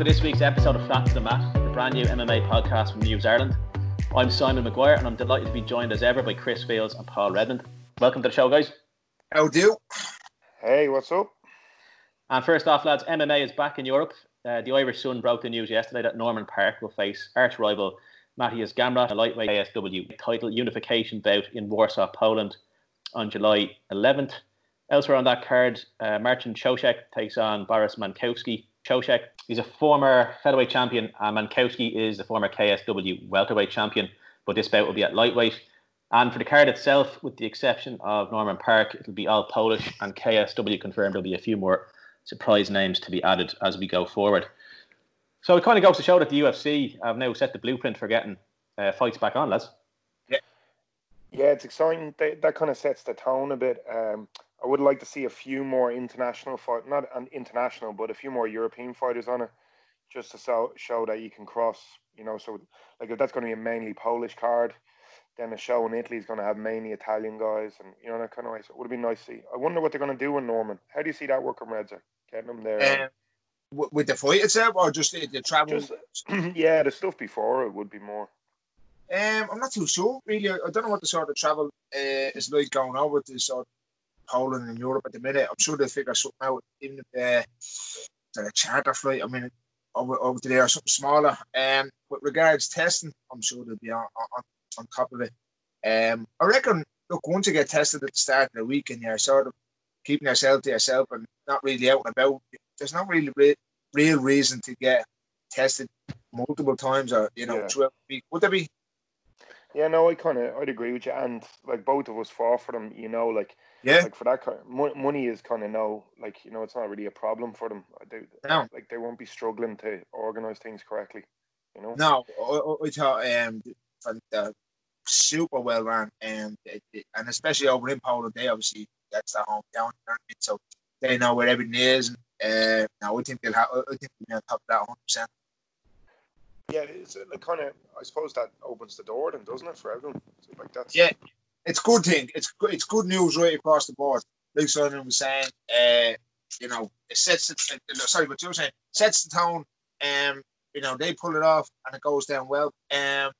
To this week's episode of Flat to the Mat, the brand new MMA podcast from News Ireland. I'm Simon McGuire and I'm delighted to be joined as ever by Chris Fields and Paul Redmond. Welcome to the show, guys. How do? Hey, what's up? And first off, lads, MMA is back in Europe. Uh, the Irish Sun broke the news yesterday that Norman Parke will face arch rival Matthias Gamrot, a lightweight KSW title unification bout in Warsaw, Poland on July 11th. Elsewhere on that card, uh, Marcin Wrzosek takes on Boris Mankowski. Wrzosek, he's a former featherweight champion, and Mankowski is the former KSW welterweight champion, but this bout will be at lightweight. And for the card itself, with the exception of Norman Parke, it'll be all Polish, and KSW confirmed there'll be a few more surprise names to be added as we go forward. So it kind of goes to show that the UFC have now set the blueprint for getting uh, fights back on, lads. Yeah, yeah, it's exciting. That kind of sets the tone a bit. Um, I would like to see a few more international fight, not an international, but a few more European fighters on it, just to show, show that you can cross. You know, so like if that's going to be a mainly Polish card, then a show in Italy is going to have mainly Italian guys, and you know that kind of way. So it would have been nice to see. I wonder what they're going to do with Norman. How do you see that working, Redzer? Getting them there. Um, with the fight itself, or just the, the travel? Just, yeah, the stuff before it would be more. Um, I'm not too sure, really. I don't know what the sort of travel uh, is like going over to sort of Poland and Europe at the minute. I'm sure they'll figure something out, even if they're, a charter flight. I mean, over, over there, or something smaller. Um, with regards testing, I'm sure they'll be on, on, on top of it. Um, I reckon, look, once you get tested at the start of the week and you're sort of keeping yourself to yourself and not really out and about, there's not really re- real reason to get tested multiple times or, you know, yeah. throughout the week. Would there be? Yeah, no, I kind of I'd agree with you, and like both of us fought for them. You know, like yeah, like for that kind of, money is kind of no, like you know, it's not really a problem for them. They, no. like they won't be struggling to organize things correctly. You know. No, I, I thought um, the super well run, and and especially over in Poland, they obviously that's their hometown, so they know where everything is. And, uh, now I think they'll have, I think they'll be on top of that 100. percent yeah, it's like kind of. I suppose that opens the door, then, doesn't it, for everyone? So like that's yeah, it's good thing. It's good. It's good news right across the board. Like Simon was saying, uh, you know, it sets the uh, sorry, but you were saying sets the tone. Um, you know, they pull it off and it goes down well. Um,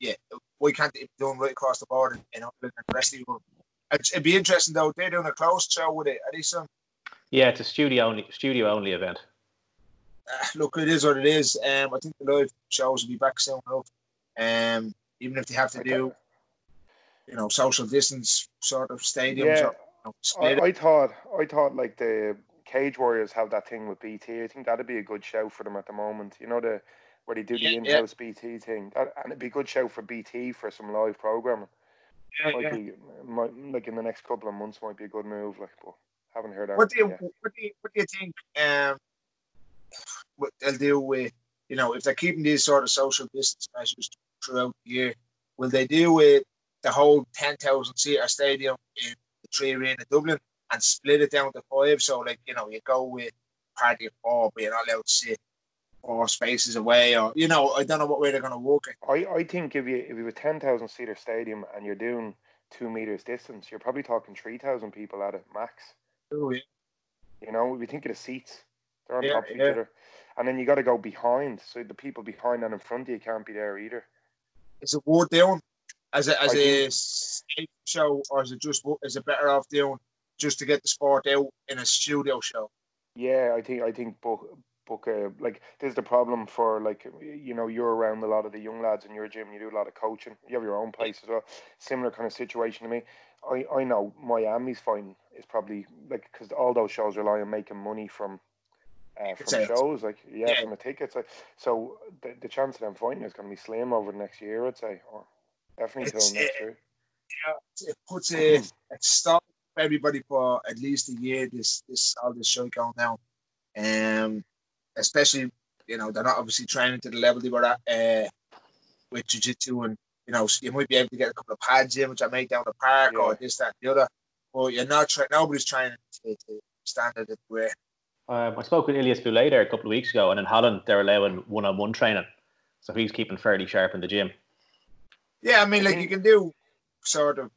yeah, we can't it be done right across the board? And, you know, the rest of the world. It'd be interesting though. They're doing a closed show with it. Are they some? Yeah, it's a studio only studio only event. Uh, look, it is what it is. Um, I think the live shows will be back soon enough. Um, even if they have to do, you know, social distance sort of stadiums. Yeah, or, you know, I, I, thought, I thought like the Cage Warriors have that thing with BT. I think that'd be a good show for them at the moment. You know the where they do the yeah, in-house yeah. BT thing, that, and it'd be a good show for BT for some live programming. Yeah, might yeah. Be, might, like in the next couple of months, might be a good move. Like, but haven't heard that. What do you, what do you, what do you think? Um, what they'll do with, you know, if they're keeping these sort of social distance measures throughout the year, will they deal with the whole 10,000 seater stadium in the 3Arena Dublin and split it down to five? So, like, you know, you go with party of four, but you're not allowed to sit four spaces away, or you know, I don't know what way they're going to work it. I, I think if you if you have a ten thousand seater stadium and you're doing two meters distance, you're probably talking three thousand people at it max. Oh yeah. You know, if you think of the seats, they're on Yeah, top of each other, and then you got to go behind, so the people behind and in front of you can't be there either. Is it worth doing as a as a stage show, or is it just is it better off doing just to get the sport out in a studio show? Yeah, I think I think book book uh, like there's the problem for like you know you're around a lot of the young lads in your gym. You do a lot of coaching. You have your own place as well. Similar kind of situation to me. I I know Miami's fine is probably like because all those shows rely on making money from. Uh, from shows like yeah, Yeah. from the tickets like, so the, the chance of them fighting is going to be slim over the next year I'd say or definitely It's, till next uh, year It puts a, a stop for everybody for at least a year. This this all this show going down, um, especially you know they're not obviously training to the level they were at uh, with jiu-jitsu and you know you might be able to get a couple of pads in which I made down the park or Yeah. this that the other, but you're not trying. Nobody's trying to, to standard it where Um, I spoke with Ilias Boulay there a couple of weeks ago, and in Holland they're allowing one-on-one training, so he's keeping fairly sharp in the gym. Yeah, I mean, like you can do sort of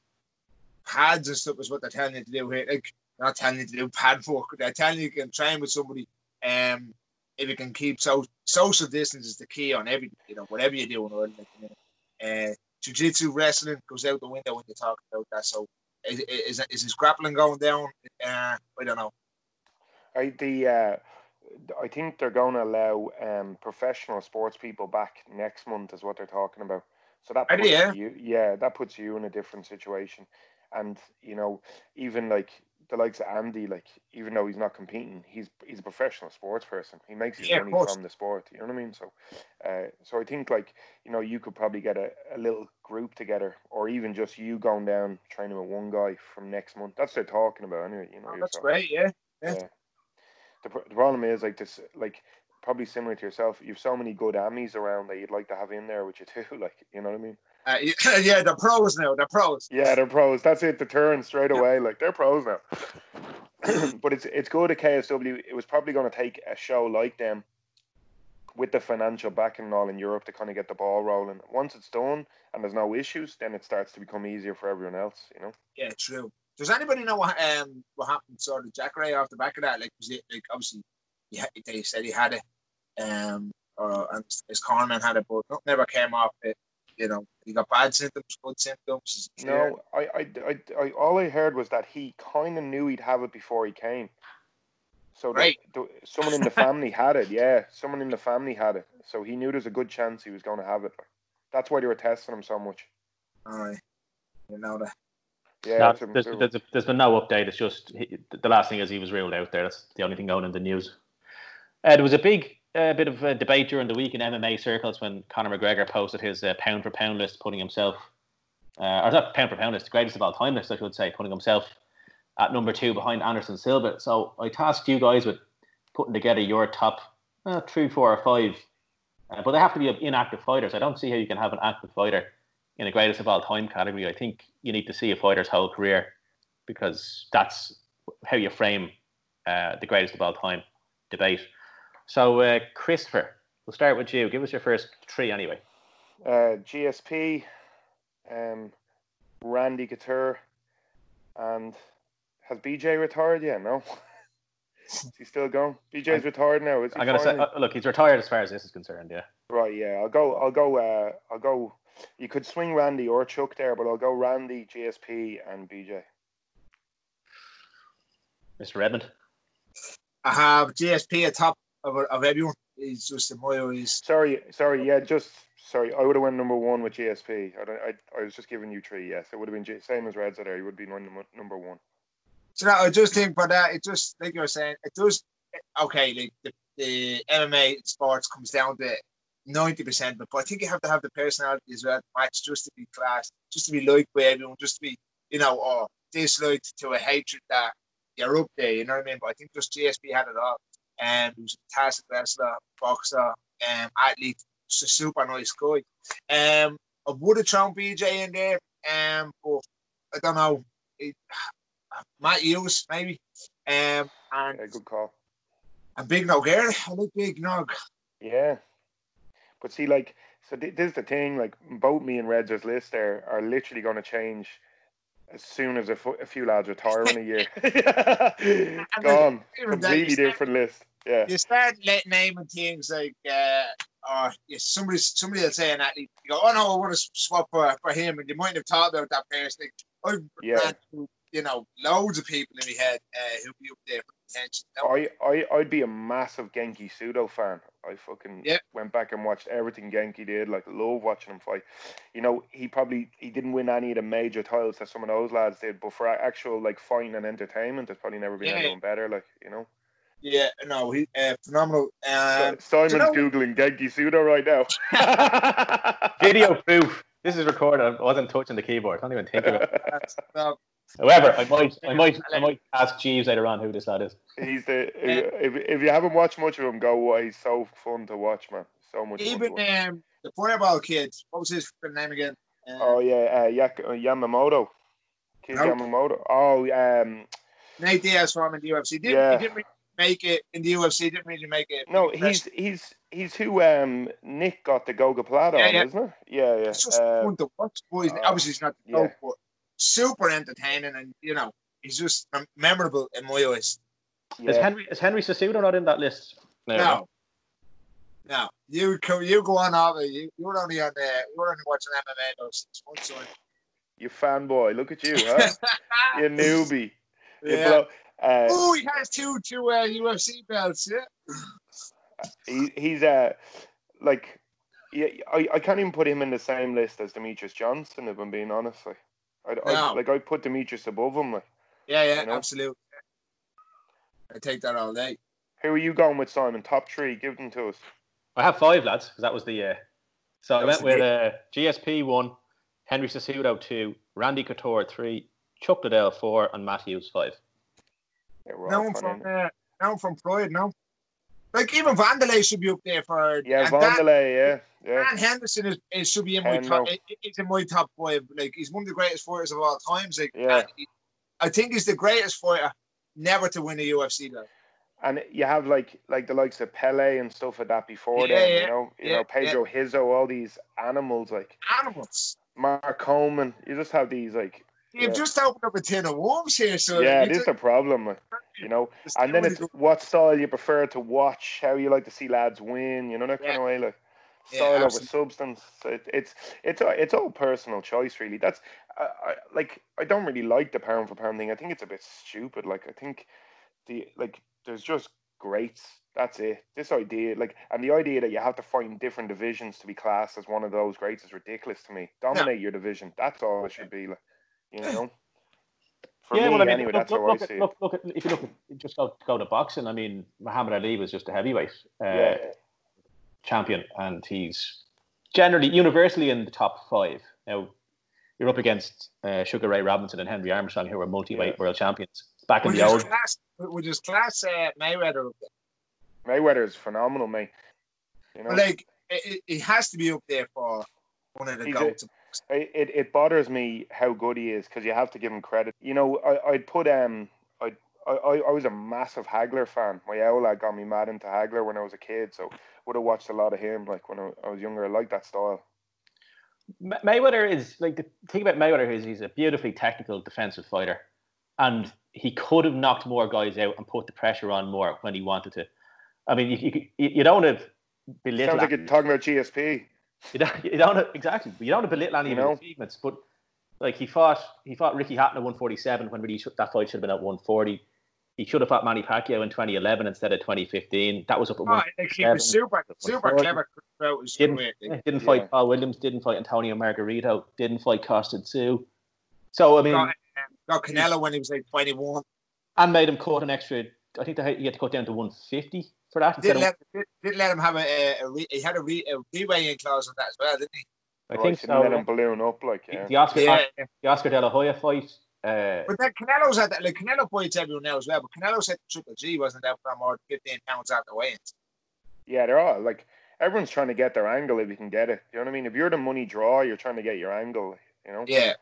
pads and stuff is what they're telling you to do here. Like they're not telling you to do pad work. They're telling you you can train with somebody. Um, if you can keep so social distance is the key on everything. You know, whatever you're doing. Or like, you know, uh, jiu-jitsu wrestling goes out the window when you talk about that. So is is, is his grappling going down? Uh, I don't know. I the uh, I think they're going to allow um, professional sports people back next month, is what they're talking about. So that puts you, yeah, that puts you in a different situation. And you know, even like the likes of Andy, like even though he's not competing, he's he's a professional sports person. He makes his Yeah, money from the sport. You know what I mean? So, uh, so I think like you know you could probably get a, a little group together, or even just you going down training with one guy from next month. That's what they're talking about anyway. You know, Oh, that's yourself. great. Yeah. Yeah. Yeah. The, the problem is like this, like probably similar to yourself. You've so many good Amis around that you'd like to have in there with you too. Like you know what I mean? Uh, yeah, yeah, the pros now. The pros. Yeah, they're pros. That's it. The turn straight away. Like they're pros now. but it's it's good at KSW. It was probably going to take a show like them with the financial backing and all in Europe to kind of get the ball rolling. Once it's done and there's no issues, then it starts to become easier for everyone else. You know. Yeah, true. Does anybody know what um what happened sort of Jacaré off the back of that? Like was it like obviously he they said he had it, um or and his cornerman had it, but nothing ever came off it. You know, he got bad symptoms, good symptoms. Is it clear? No, I, I, I, I, all I heard was that he kind of knew he'd have it before he came. So Right. the, someone in the family had it. Yeah, someone in the family had it. So he knew there's a good chance he was going to have it. That's why they were testing him so much. All right. You know that. Yeah, No, there's, there's, there's been no update. It's just he, the last thing is he was ruled out there. That's the only thing going in the news. Uh, there was a big uh, bit of a debate during the week in MMA circles when Conor McGregor posted his uh, pound for pound list, putting himself, uh, or not pound for pound list, the greatest of all time list, I should say, putting himself at number two behind Anderson Silva. So I tasked you guys with putting together your top uh, three, four, or five, uh, but they have to be inactive fighters. I don't see how you can have an active fighter in the greatest of all time category. I think you need to see a fighter's whole career because that's how you frame uh, the greatest of all time debate. So, uh, Christopher, we'll start with you. Give us your first three anyway. uh, GSP, um, Randy Couture, and has BJ retired yet? No. Is he still going? BJ's retired now. Is he I'm gonna say, uh, look, he's retired as far as this is concerned. Yeah, Right, yeah. I'll go. I'll go. Uh, I'll go. You could swing Randy or Chuck there, but I'll go Randy, GSP, and BJ. Mr. Redmond. I have GSP at of, of everyone. is just in my eyes. Sorry, sorry. Yeah, just sorry. I would have went number one with GSP. I, don't, I, I was just giving you three. Yes, it would have been G, same as Reds there. You would be number number one. So I just think for that, it just like you were saying, it does okay. Like the, the MMA sports comes down to ninety percent, but I think you have to have the personality as well to match just to be class, just to be liked by everyone, just to be you know or disliked to a hatred that you're up there. You know what I mean? But I think just GSP had it all, and he was a fantastic wrestler, boxer, um, athlete, just a super nice guy. Um, I would have thrown BJ in there, um, but I don't know. It, Matt Hughes, maybe. Um, and Yeah, good call. and Big Nog here. I like Big Nog. Yeah, but see, like, so th- this is the thing. Like, both me and Redzer's list there are literally going to change as soon as a, a few lads retire in a year. Gone, completely different list. Yeah, You start let, naming things like, uh, or yeah, somebody somebody will say an athlete, you go, oh no, I want to swap for, for him, and you might have thought about that person. Like, I've Yeah. through, you know, loads of people in my head uh, who'll be up there for attention. I, I, I'd be a massive Genki Sudo fan. I fucking Yeah. went back and watched everything Genki did. Like, love watching him fight. You know, he probably he didn't win any of the major titles that some of those lads did, but for actual like fighting and entertainment, there's probably never been Yeah. anyone better. Like, you know, Yeah, no, he uh, phenomenal. Um, Simon's you know- googling Genki Sudo right now. Video proof. This is recorded. I wasn't touching the keyboard. I don't even think of it. that's- no, However, I might, I might, I might ask Jeeves later on who this lad is. He's the if, if you haven't watched much of him, go. "Why, He's so fun to watch, man. So much. even fun to watch. um, the Fireball kid, what was his fucking name again? Uh, Oh yeah, uh, Yak- uh, Yamamoto. Kid Nope. Yamamoto. Oh, um, Nate Diaz from in the UFC. Didn't, Yeah. He didn't really make it in the UFC. Didn't really make it. no, he's he's he's who um Nick got the gogoplata Yeah, on, yeah. isn't it? Yeah, yeah. It's just Uh, fun to watch. Boys, uh, obviously he's not the yeah. GOAT, but super entertaining, and you know he's just mem- memorable in my eyes. Is. Henry is Henry Cejudo not in that list? No, no, you go, you go on over. You you're only on there. you're only watching MMA those six months. So. You fanboy. Look at you, huh? you newbie. You yeah. blow- uh, Oh, he has two two uh, UFC belts. Yeah. he, he's uh like yeah, I, I can't even put him in the same list as Demetrious Johnson if I'm being honest. Like I, I No. like I put Demetrious above him. Like Yeah, yeah, You know? absolutely. I take that all day. who are you going with, Simon? Top three, give them to us. I have five lads because that was the. Uh, so I That went with uh, GSP one, Henry Cejudo two, Randy Couture three, Chuck Liddell four, and Matt Hughes five. Yeah, we're all No one kinda from uh, no one from Pride, no. Like even Vanderlei should be up there for yeah, and Vanderlei, yeah, yeah. Dan Henderson is, is should be in my Hendo. top. i- in my top five. Like he's one of the greatest fighters of all times. Like Yeah. he- I think he's the greatest fighter never to win a UFC. Though. And you have like like the likes of Pele and stuff like that before Yeah, then, yeah, you know, you yeah, know Pedro Rizzo, all these animals like Animals. Mark Coleman. You just have these like You've Yeah. just opened up a tin of worms here, so yeah, it is this is just- the problem, uh, you know. And then it's what style you prefer to watch, how you like to see lads win, you know that kind of way, like Yeah, style over substance. It, it's it's all- it's all personal choice, really. That's I, I, like I don't really like the pound for pound thing. I think it's a bit stupid. Like I think the like there's just greats. That's it. This idea, like, and the idea that you have to in different divisions to be classed as one of those greats is ridiculous to me. Dominate your division. That's all it should be. Like, you know. For yeah, me, well, I mean, anyway, look, that's look, how look, I at, see it. look, look at, if you look at just go go to boxing. I mean, Muhammad Ali was just a heavyweight uh, yeah, champion, and he's generally universally in the top five. Now, you're up against uh, Sugar Ray Robinson and Henry Armstrong, who were multi-weight Yeah. world champions back in Would the old. class, would you class uh, Mayweather up there? Mayweather is phenomenal, mate. You know, But like, it, it- it has to be up there for one of the He's a- it, it, bothers me how good he is because you have to give him credit. You know, I I'd put um I I I was a massive Hagler fan. My owl lad got me mad into Hagler when I was a kid, so would have watched a lot of him. Like when I, I was younger, I liked that style. Ma- Mayweather is like the thing about Mayweather is he's a beautifully technical defensive fighter, and he could have knocked more guys out and put the pressure on more when he wanted to. I mean, you you, you don't have to belittle. Sounds like you're talking about GSP. You don't, you don't exactly. You don't want to belittle any You of his achievements, but like he fought, he fought Ricky Hatton at 147 when really that fight should have been at 140. He should have fought Manny Pacquiao in 2011 instead of 2015. That was up at Oh, one. he was super, super clever Didn't, didn't Yeah. fight Paul Williams. Didn't fight Antonio Margarito. Didn't fight Kostya Tszyu. So I mean, got, um, got Canelo when he was like 21. and made him cut an extra. I think they had, you had to cut down to 150 for that. Didn't let, did, didn't let him have a, a, a re, he had a, re, a re-weighing clause on that as well, didn't he? I Right, think so let him balloon up, like yeah. The Oscar, Yeah. the Oscar De La Hoya fight. Uh, But then Canelo's at that, like Canelo fights everyone now as well, but Canelo said Triple G wasn't out for more than 15 pounds out the weigh-ins. Yeah, they're all like everyone's trying to get their angle if you can get it. You know what I mean? If you're the money draw, you're trying to get your angle. You know? Yeah.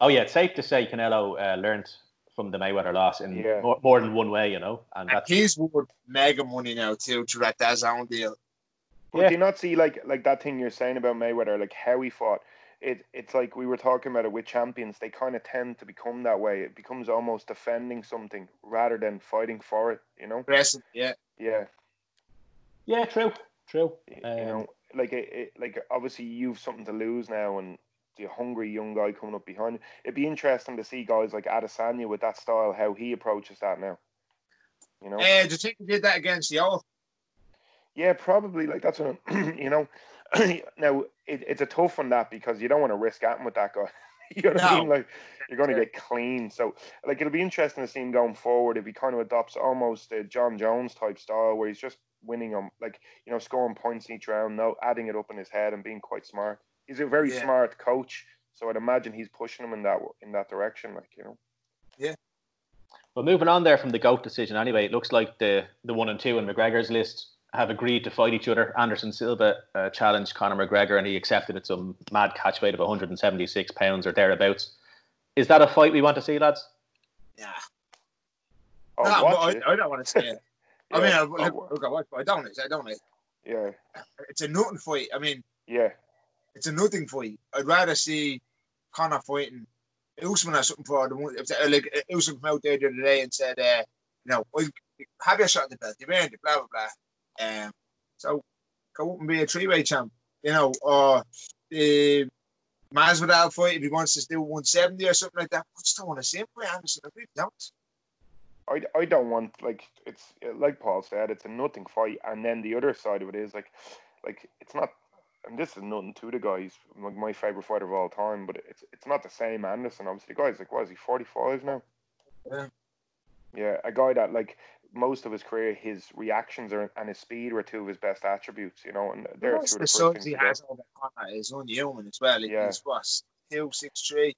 oh yeah, it's safe to say Canelo uh, learned from the Mayweather loss in Yeah. more, more than one way, you know, and And that's he's worth mega money now too to that DAZN deal. But yeah. do you not see like like that thing you're saying about Mayweather, like how he fought? It it's like we were talking about it with champions. They kind of tend to become that way. It becomes almost defending something rather than fighting for it. You know. Aggressive. Yeah. Yeah. Yeah. True. True. You um, know, like it, it, like obviously you've something to lose now, and the hungry young guy coming up behind. It'd be interesting to see guys like Adesanya with that style, how he approaches that now. You know. Yeah, uh, do you think he did that against the old? Yeah, probably. Like that's what you know. now it, it's a tough one that because you don't want to risk acting with that guy. you know what no. I mean? Like you're going to get clean. So like it'll be interesting to see him going forward if he kind of adopts almost a Jon Jones type style where he's just winning them, like you know, scoring points each round, no adding it up in his head and being quite smart. He's a very yeah. smart coach, so I'd imagine he's pushing him in that in that direction. Like you know. Yeah. Well, moving on there from the goat decision. Anyway, it looks like the the one and two in McGregor's list have agreed to fight each other. Anderson Silva uh, challenged Conor McGregor, and he accepted at some mad catch weight of 176 pounds or thereabouts. Is that a fight we want to see, lads? Yeah. Oh, no, I, I, don't want to see it. I mean, I, look, look, I watch, but I don't. I don't. Yeah. It's a nothing fight. I mean. Yeah. It's a nothing fight. I'd rather see Conor fighting Usman or something for the like Usman came out there the other day and said, uh, you know, well, have your shot at the belt, you've earned it, blah blah blah. Um, so go up and be a three way champ, you know, or the Masvidal fight if he wants to do 170 or something like that. I just don't want to see him play Anderson. I really don't. I, I don't want like it's like Paul said, it's a nothing fight, and then the other side of it is like, like it's not, and this is nothing to the guys, like my favorite fighter of all time, but it's it's not the same Anderson. Obviously, the guy's like, what is he, forty five now? Yeah. Yeah, a guy that like most of his career, his reactions are, and his speed were two of his best attributes. You know, and they're two of the, the first things he has over Conor is unhuman as well. Yeah. He's what two six three,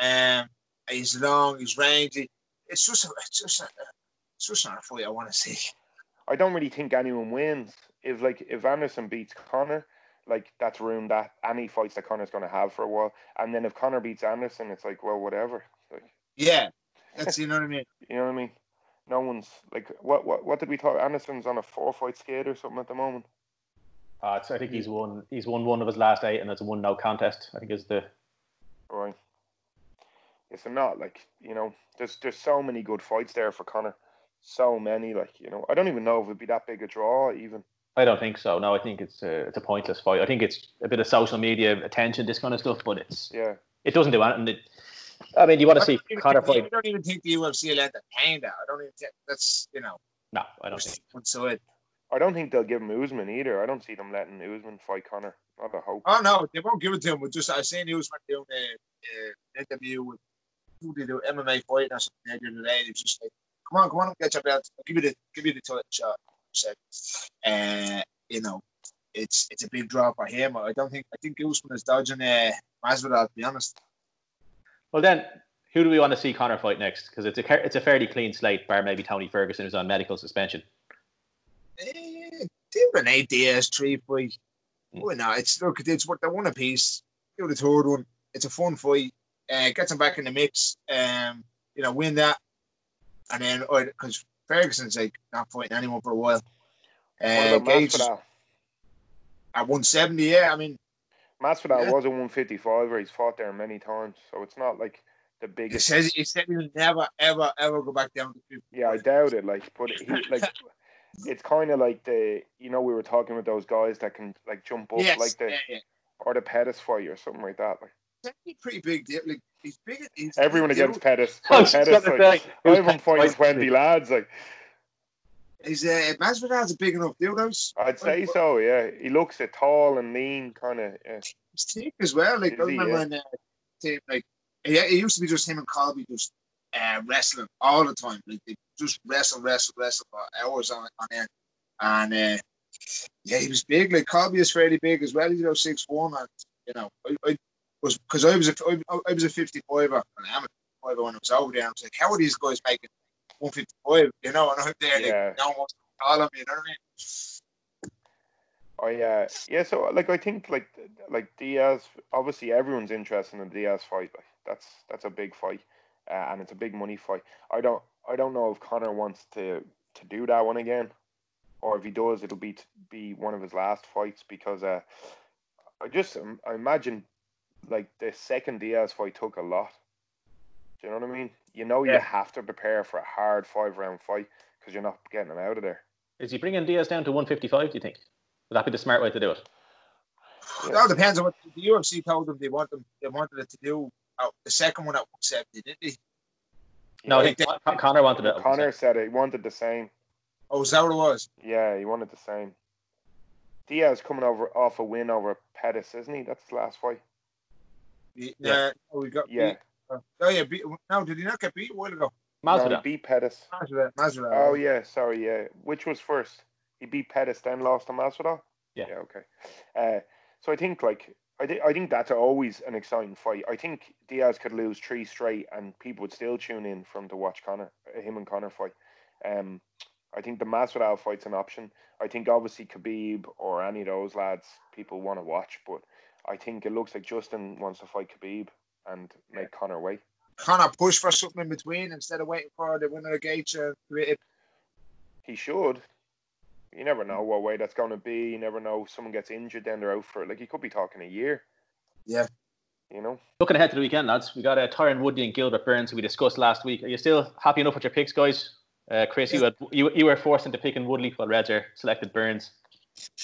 um, he's long, he's rangy it's just a, it's just a, it's just not a fight I want to see. I don't really think anyone wins. If like if Anderson beats Conor, like that's ruined that any fights that Connor's going to have for a while. And then if Connor beats Anderson, it's like well, whatever. Like, yeah, that's you know what I mean. you know what I mean? No one's like what what what did we talk? Anderson's on a four fight skate or something at the moment. Uh, I think he's won. He's won one of his last eight, and it's a one no contest. I think is the right. It's not like you know. There's there's so many good fights there for Connor. So many, like you know. I don't even know if it'd be that big a draw even. I don't think so. No, I think it's a it's a pointless fight. I think it's a bit of social media attention, this kind of stuff, but it's yeah. It doesn't do anything. It, I mean, you want to see Conor fight. I don't even think the UFC will entertain that. I don't even think that's you know. No, I don't think. So it. I don't think they'll give him Usman either. I don't see them letting Usman fight Conor. Not a hope. Oh no, they won't give it to him. But just I seen Usman doing an interview with who did do MMA fight or something the other day. He was just like, "Come on, come on, get your belt. I'll give you the give you the title shot." Said, uh, you know, it's it's a big draw for him. I don't think I think Usman is dodging uh, Masvidal. To be honest. Well, then, who do we want to see Conor fight next? Because it's a it's a fairly clean slate, bar maybe Tony Ferguson who's on medical suspension. Uh, do a Nate Diaz three fight. Mm. Why not? It's look, it's what they want a piece. Do the third one. It's a fun fight uh, gets him back in the mix, um, you know, win that, and then because Ferguson's like not fighting anyone for a while. Uh, Gage at 170, yeah. I mean, Masvidal yeah. was a 155 where he's fought there many times, so it's not like the biggest. He says he said he'll never, ever, ever go back down to Yeah, I doubt it. Like, but he like. it's kind of like the you know we were talking with those guys that can like jump up yes, like the yeah, yeah. or the Pettis fight or something like that. Like pretty big deal. Like he's big. He's Everyone big against Pettis. Pettis, like, I'm fighting twenty lads. Like He's uh, Masvidal's a big enough deal though? I'd say so. Yeah, he looks it tall and lean, kind of. Yeah. He's thick as well. Like I remember yeah. in uh, team, like yeah, it used to be just him and Colby just uh, wrestling all the time. Like they just wrestle, wrestle, wrestle for hours on on end. And uh, yeah, he was big. Like Colby is fairly big as well. He's about six one, and you know, I, I was because I was a I was a 55er and I'm a 55er when I was over there. I was like, how are these guys making 155? You know, and I'm there, yeah. like, no one wants to call them. You know what I mean? Oh yeah, yeah. So like, I think like like Diaz. Obviously, everyone's interested in the Diaz fight. Like that's that's a big fight, uh, and it's a big money fight. I don't I don't know if Conor wants to to do that one again. or if he does, it'll be be one of his last fights because uh, I just I imagine like the second Diaz fight took a lot. Do you know what I mean? You know yeah. you have to prepare for a hard five round fight because you're not getting him out of there. Is he bringing Diaz down to 155? Do you think? Would that be the smart way to do it? Yeah. It all depends on what the UFC told them they want them. They wanted it to do uh, the second one at 170, didn't they? No, I think Conor wanted it. Conor said it. He wanted the same. Oh, is that what it was? Yeah, he wanted the same. Diaz coming over off a win over Pettis, isn't he? That's the last fight. Yeah. yeah. Oh, we got. Yeah. Beat. Uh, oh yeah. Beat, no, did he not get beat a while ago? Masvidal. No, he beat Pettis. Masvidal. Masvidal. Oh yeah, sorry. Yeah, which was first? He beat Pettis, then lost to Masvidal. Yeah. Yeah. Okay. Uh, so I think like I, th- I think that's always an exciting fight. I think Diaz could lose three straight, and people would still tune in from to watch Conor, him and Conor fight. Um, I think the Masvidal fight's an option. I think obviously Khabib or any of those lads people want to watch, but I think it looks like Justin wants to fight Khabib and make Connor wait. Conor push for something in between instead of waiting for the winner of the gate to He should. You never know what way that's going to be. You never know. if Someone gets injured, then they're out for it. Like, he could be talking a year. Yeah. You know? Looking ahead to the weekend, lads, we got uh, Tyron Woodley and Gilbert Burns, who we discussed last week. Are you still happy enough with your picks, guys? Uh, Chris, yeah. you, had, you you were forced into picking Woodley while Redger selected Burns.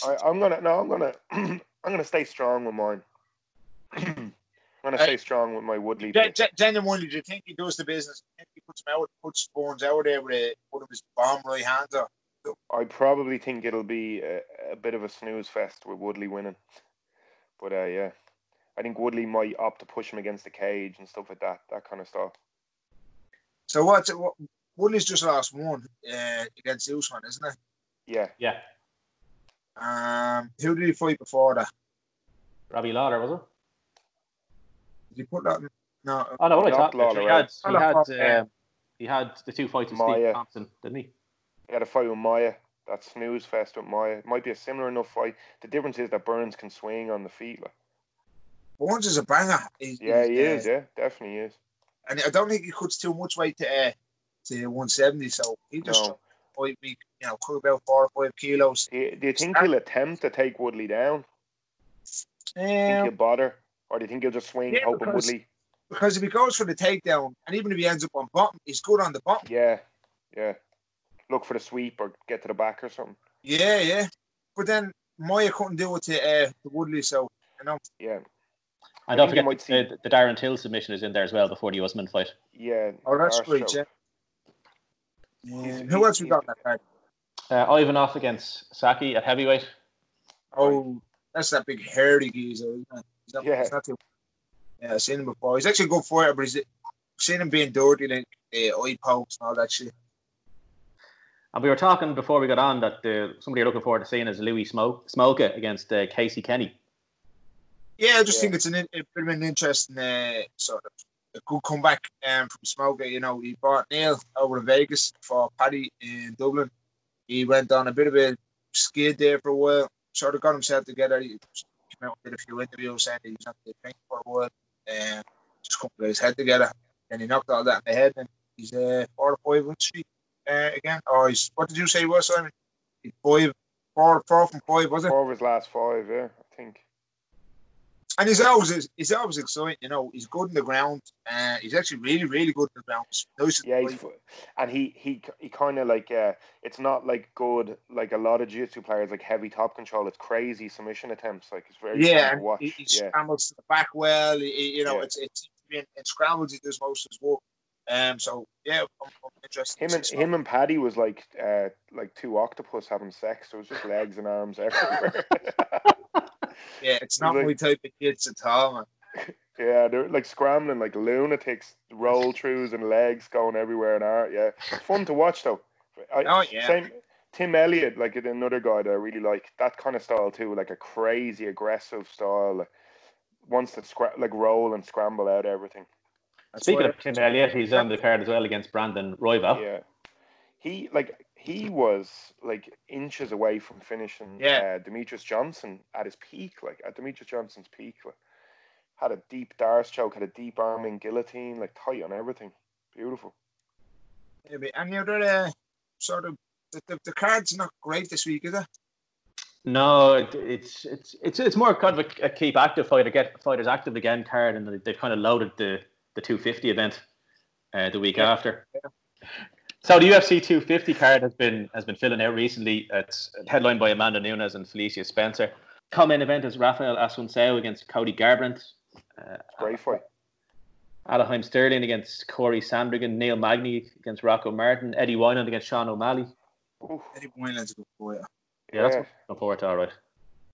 I, am gonna no, I'm gonna I'm gonna stay strong with mine. I'm gonna stay strong with my Woodley. Genuinely, do you think he does the business? he puts him out, puts Burns out there with a, one of his bomb right hands up? I probably think it'll be a, a, bit of a snooze fest with Woodley winning. But uh, yeah, I think Woodley might opt to push him against the cage and stuff like that, that kind of stuff. So what's what? Woodley's just lost one uh, against Usman, isn't it? Yeah. Yeah. Um, who did he fight before that? Robbie Lawler, was it? Did he put that? In? No. Oh no, what Lawler, he had, he had, uh, he had the two fights with Steve Thompson, didn't he? He had a fight with Maia. That snooze fest with Maia It might be a similar enough fight. The difference is that Burns can swing on the feet. Like. Burns is a banger. He's, yeah, he is. Yeah, definitely is. And I don't think he cuts too much weight to uh, to 170. So he just no. Might be, you know, cut about four or five kilos. Do you, do you think he'll attempt to take Woodley down? Um, think he'll bother, or do you think he'll just swing, yeah, hoping because, Woodley? Because if he goes for the takedown, and even if he ends up on bottom, he's good on the bottom. Yeah, yeah look for the sweep or get to the back or something. Yeah, yeah. But then Maia couldn't do it to, uh, to Woodley, so you know. Yeah. And don't forget the, the, the, Darren Till submission is in there as well before the Usman fight. Yeah. Oh, that's great, yeah. Yeah. Who else we got that card? Uh, Ivanov against Sakai at heavyweight. Oh, that's that big hairy geezer, isn't it? Not, yeah. Not too, yeah, I've seen him before. He's actually a good fighter, but he's seen him being dirty, like uh, eye pokes and all that shit. And we were talking before we got on that uh, somebody you're looking forward to seeing is Louis Smoke Smolka against uh, Casey Kenny. Yeah, I just yeah. think it's an, a bit of an interesting uh, sort of a good comeback um, from Smolka. You know, he bought Neil over in Vegas for Paddy in Dublin. He went on a bit of a skid there for a while, sort of got himself together. He came out did a few interviews saying he was the drink for a while and just couldn't get his head together. And he knocked all that in the head and he's uh, four or five street uh, again? Or he's, what did you say he was, Simon? Five, four, four from five, was it? Four of his last five, yeah, I think. And he's always he's always exciting, you know. He's good in the ground. Uh, he's actually really, really good in the ground. Nice yeah, he's, and he he he kind of like uh, it's not like good like a lot of jiu-jitsu players like heavy top control. It's crazy submission attempts. Like it's very yeah. He, he yeah. scrambles to the back well. He, you know, yeah. it's it's in, in scrambles he does most of his work. Um, so yeah, I'm, I'm interested. Him and him and Paddy was like uh, like two octopus having sex. There was just legs and arms everywhere. yeah, it's not like, my type of kids at all, man. Yeah, they're like scrambling like lunatics, roll throughs and legs going everywhere and art. Yeah, fun to watch though. I, oh yeah. Same, Tim Elliott, like another guy that I really like that kind of style too, like a crazy aggressive style. Like, wants to scra- like roll and scramble out everything. Speaking of Tim Elliott, he's on the card as well against Brandon Royval. Yeah, he like he was like inches away from finishing yeah. uh, Demetrious Johnson at his peak, like at Demetrious Johnson's peak. Like, had a deep D'Arce choke, had a deep arm-in guillotine, like tight on everything. Beautiful. Maybe. but any other uh, sort of the, the, the card's not great this week, is it? No, it's it's it's it's more kind of a, a keep active fighter, get fighters active again card, and they've kind of loaded the the 250 event uh, the week yeah. after. Yeah. So the UFC 250 card has been has been filling out recently. It's headlined by Amanda Nunes and Felicia Spencer. Co-main event is Rafael Assunção against Cody Garbrandt. Uh, Great fight. Aljamain Sterling against Cory Sandhagen, Neil Magny against Rocco Martin, Eddie Wineland against Sean O'Malley. Ooh. Eddie Wineland's a good boy. Yeah, that's looking forward to all right.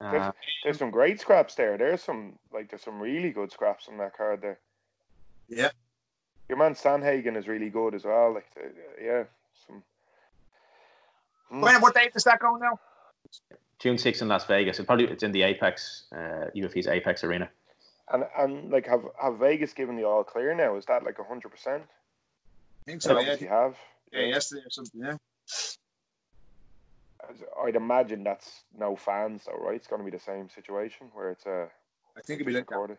Uh, there's, there's, some great scraps there. There's some like there's some really good scraps on that card there. Yeah. Your man Sandhagen is really good as well. Like the, yeah, some. Mm. When what date is that going now? June 6th in Las Vegas. It probably it's in the Apex, uh, UFC's Apex Arena. And and like have have Vegas given the all clear now? Is that like hundred percent? I think so. Yeah. You have. Yeah, yesterday or something. Yeah. I'd imagine that's no fans though, right? It's going to be the same situation where it's a. I think it'd be like that.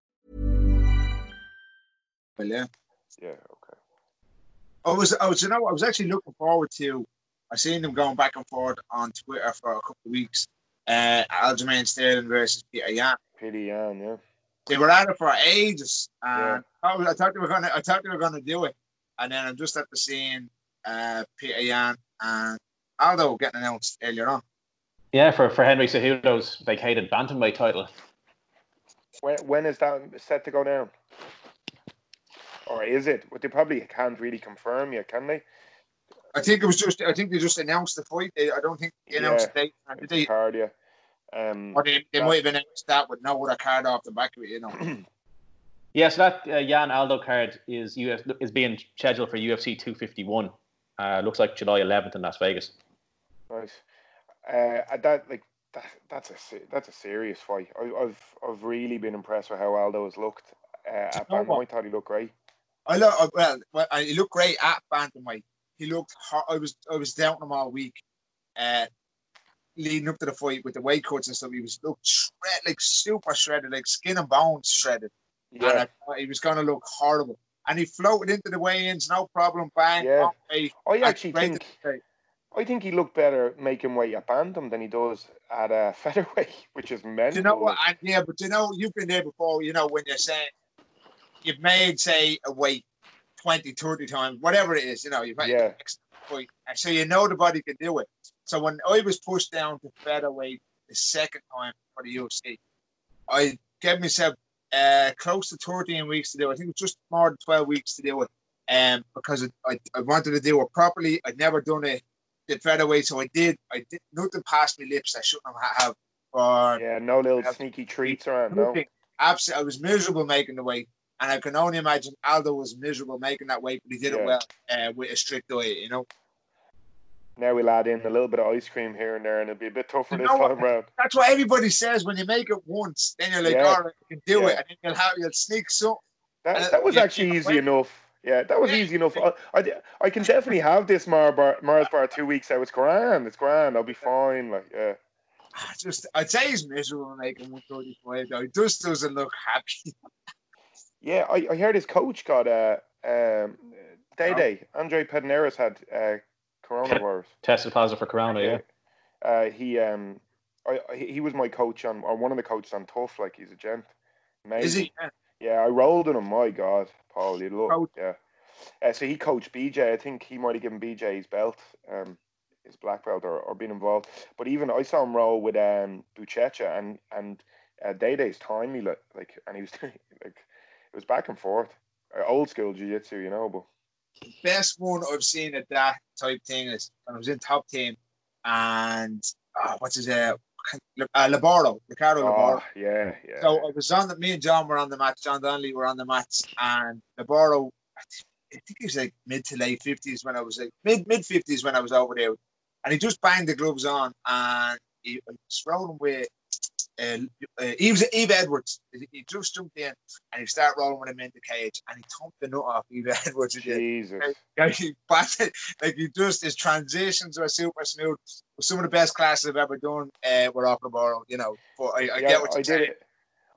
Well, yeah. Yeah, okay. I was, I was, you know, I was actually looking forward to, I seen them going back and forth on Twitter for a couple of weeks. Uh, Aljamain Sterling versus Petr Yan. Petr Yan, yeah. They were at it for ages. And yeah. I, thought they were gonna, I thought they were gonna do it. And then I'm just at the scene uh, Petr Yan and Aldo getting announced earlier on. Yeah, for, for Henry Cejudo's vacated bantamweight title. When, when is that set to go down? Or is it? Well, they probably can't really confirm yet, can they? I think it was just. I think they just announced the fight. They, I don't think they announced yeah, the date. Did Card, yeah. Um, or they, they might have announced that with no other card off the back of it, you know. yes, yeah, so that uh, Yan Aldo card is Uf, is being scheduled for UFC 251. Uh, looks like July 11th in Las Vegas. Nice. Uh, that like that, that's a that's a serious fight. I, have I've really been impressed with how Aldo has looked uh, at bantamweight. I thought he looked great. I look uh, well. well he looked great at bantamweight. He looked. I was I was down him all week. Uh, leading up to the fight with the weight cuts and stuff, he was looked shred, like super shredded, like skin and bones shredded. Yeah. And I, he was going to look horrible and he floated into the weigh-ins, no problem. Bang. Yeah. I actually think. I think he looked better making weight at bantam than he does at a featherweight, which is mental. you know what? I, yeah, but you know, you've been there before. You know, when you're saying you've made, say, a weight 20, 30 times, whatever it is, you know, you've made yeah. weight, so you know the body can do it. So when I was pushed down to featherweight the second time for the UFC, I gave myself uh, close to 13 weeks to do. It. I think it was just more than 12 weeks to do it. Um, because it, I, I wanted to do it properly. I'd never done it the featherweight, so I did. I did nothing past my lips. I shouldn't have. Or yeah, no little sneaky treats around. No, absolutely. I was miserable making the weight, and I can only imagine Aldo was miserable making that weight, but he did yeah. it well uh, with a strict diet. You know. Now we'll add in a little bit of ice cream here and there, and it'll be a bit tougher you this time around. That's what everybody says when you make it once. Then you're like, yeah. all right, you can do yeah. it, and then you'll have you'll sneak some. That, that was actually easy enough. Yeah, that was easy enough. I, I, I, can definitely have this Mars bar, Mars bar two weeks out. It's grand. It's grand. I'll be fine. Like, yeah. Ah, just, I'd say he's miserable making 135 though. He just doesn't look happy. yeah, I, I heard his coach got a um, Day Day. Andre Pederneiras had uh, coronavirus. Tested positive for corona, yeah. Uh, he um, I, he was my coach on, or one of the coaches on Tough. Like he's a gent. Amazing. Is he? Yeah, I rolled in him. My God, Paul, you look. Yeah. Uh, so he coached BJ. I think he might have given BJ his belt, um, his black belt, or, or been involved. But even I saw him roll with um Buchecha and and uh, Day Day's timely like, like, and he was like it was back and forth, uh, old school jiu jitsu, you know. But best one I've seen at that type thing is when I was in top team and oh, what's his uh, uh Liborio, Ricardo oh, Liborio. Yeah, yeah. So I was on the me and John were on the match, John Donnelly were on the match and Liborio I think he was like mid to late fifties when I was like mid mid fifties when I was over there, and he just banged the gloves on and he was rolling with uh, uh, Yves, Yves Edwards. He just jumped in and he started rolling with him in the cage and he thumped the nut off Yves Edwards. Jesus. Like, he batted, like he just his transitions were super smooth. Some of the best classes I've ever done uh, were off the ball, you know. But I, I Yeah, get what you're did saying. it.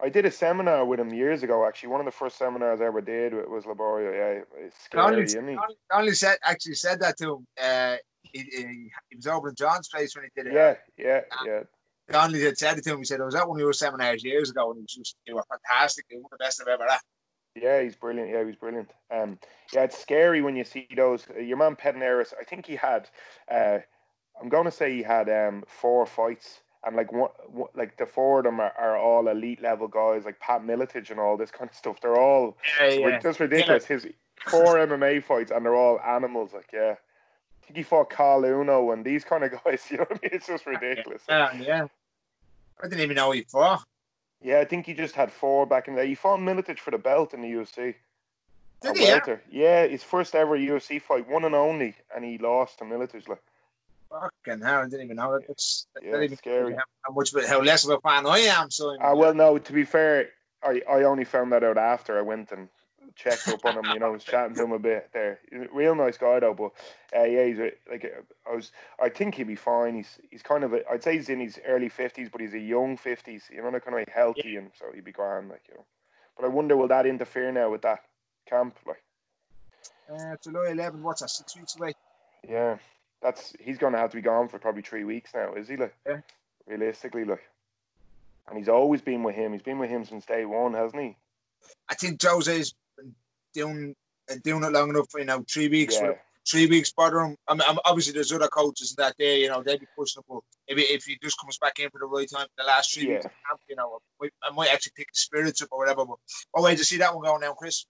I did a seminar with him years ago. Actually, one of the first seminars I ever did was Liborio. Yeah, it's scary, isn't he? Donley said actually said that to him. Uh, he, he, he was over in John's place when he did it. Yeah, yeah, yeah. Donley had said it to him. He said, I was at one of your seminars years ago and he was just, they were fantastic. They were the best I've ever had. Yeah, he's brilliant. Yeah, he's brilliant. Um, yeah, it's scary when you see those. Uh, your man Pederneiras, I think he had. Uh, I'm going to say he had um four fights, and like one, one like the four of them are, are all elite level guys, like Pat Miletich and all this kind of stuff. They're all ri- just ridiculous. His four MMA fights, and they're all animals. Like, yeah, he fought Caol Uno and these kind of guys. You know what I mean? It's just ridiculous. Yeah, yeah. I didn't even know he fought. Yeah, I think he just had four back in there. He fought Miletich for the belt in the UFC. Did he? Yeah? welter. Yeah, his first ever UFC fight, one and only, and he lost to Miletich. Like, Fucking hell, I didn't even know that. That's, that Yeah, that it's even scary. How, much, of a- how less of a fan I am. So, uh, well, no, to be fair, I, I only found that out after I went and checked up on him. You know, was chatting to him a bit there. Real nice guy though, but uh, yeah, he's a, like I was. I think he'd be fine. He's he's kind of I'd say he's in his early fifties, but he's a young fifties. You know, they're kind of like healthy, and so he'd be grand, like you know. But I wonder will that interfere now with that camp? Like, uh, July 11, what's that, six weeks away? yeah, that's he's gonna have to be gone for probably three weeks now, is he? Like, Yeah. realistically, like, and he's always been with him. He's been with him since day one, hasn't he? I think Jose's doing, uh, doing it long enough, you know, three weeks. Yeah. Three weeks bother him. I mean, I'm- obviously, there's other coaches that day, you know, they'd be pushing him. But maybe if he just comes back in for the right time, the last three weeks Yeah. of camp, you know, I might, I might actually pick the spirits up or whatever. But oh, wait to see that one going now, Chris.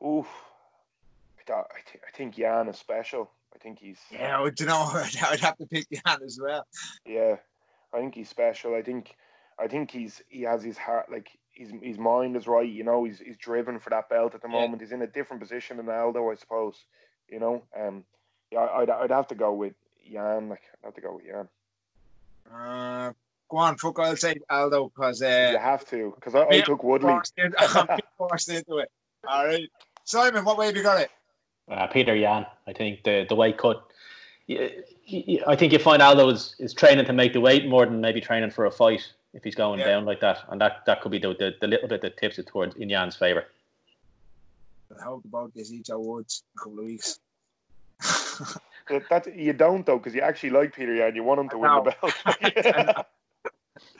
Ooh, I, th- I think Yan is special. I think he's Yeah, I don't know. I'd have to pick Yan as well. yeah. I think he's special. I think I think he's he has his heart like his his mind is right. You know, he's he's driven for that belt at the Yeah. moment. He's in a different position than Aldo, I suppose. You know, um, yeah, I'd I'd have to go with Yan. Like I'd have to go with Yan. Uh, go on, fuck, I'll say Aldo because uh, you have to because I, I took Woodley. forced in- I'm being forced into it. All right. Simon, what way have you got it? Uh, Petr Yan, I think the the weight cut. I think you find Aldo is, is training to make the weight more than maybe training for a fight if he's going Yeah. down like that, and that, that could be the, the, the little bit that tips it towards in Yan's favor. I hope about this each awards in a couple of weeks. That, that you don't though because you actually like Petr Yan. You want him to I win know. the belt.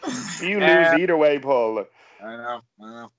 you lose Uh, either way, Paul. I know, I know.